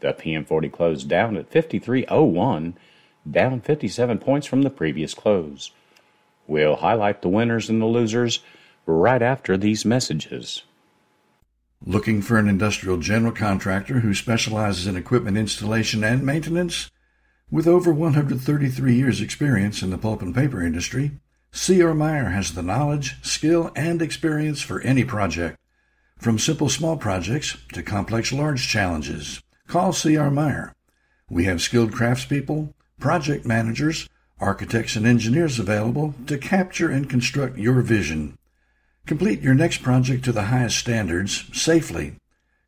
The PM40 closed down at 53.01, down 57 points from the previous close. We'll highlight the winners and the losers right after these messages. Looking for an industrial general contractor who specializes in equipment installation and maintenance? With over 133 years' experience in the pulp and paper industry, C.R. Meyer has the knowledge, skill, and experience for any project, from simple small projects to complex large challenges. Call C.R. Meyer. We have skilled craftspeople, project managers, architects, and engineers available to capture and construct your vision. Complete your next project to the highest standards safely.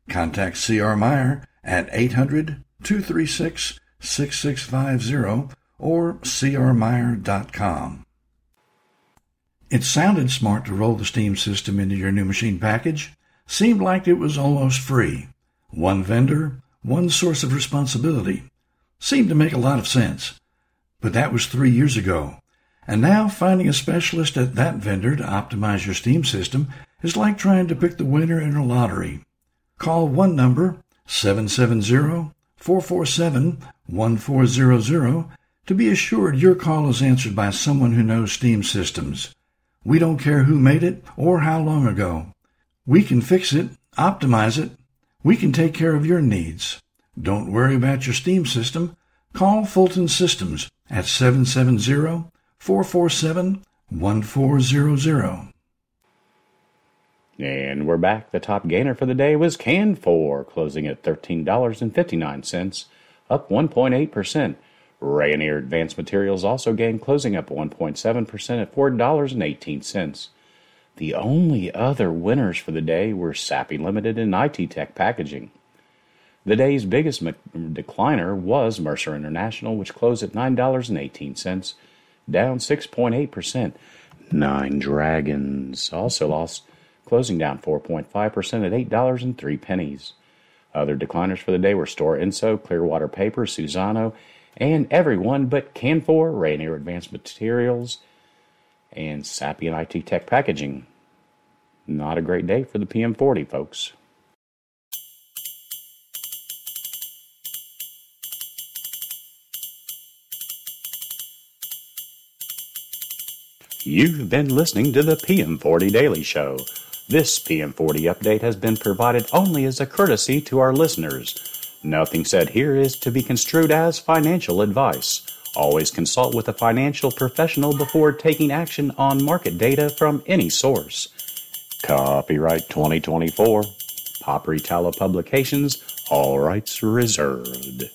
Contact C.R. Meyer at 800 236 6650 or crmeyer.com. It sounded smart to roll the steam system into your new machine package. Seemed like it was almost free. One vendor, one source of responsibility. Seemed to make a lot of sense. But that was three years ago. And now finding a specialist at that vendor to optimize your steam system is like trying to pick the winner in a lottery. Call one number, 770-447-1400, to be assured your call is answered by someone who knows steam systems. We don't care who made it or how long ago. We can fix it, optimize it, we can take care of your needs. Don't worry about your steam system. Call Fulton Systems at 770-447-1400. And we're back. The top gainer for the day was Canfor, closing at $13.59, up 1.8%. Rayonier Advanced Materials also gained, closing up 1.7% at $4.18. The only other winners for the day were Sappi Limited and IT Tech Packaging. The day's biggest decliner was Mercer International, which closed at $9.18, down 6.8%. Nine Dragons also lost, closing down 4.5% at $8.03. Other decliners for the day were Stora Enso, Clearwater Paper, Suzano, and everyone but Canfor, Rayonier Advanced Materials, and Sappi IT Tech Packaging. Not a great day for the PM40, folks. You've been listening to the PM40 Daily Show. This PM40 update has been provided only as a courtesy to our listeners. Nothing said here is to be construed as financial advice. Always consult with a financial professional before taking action on market data from any source. Copyright 2024. Paperitalo Publications, all rights reserved.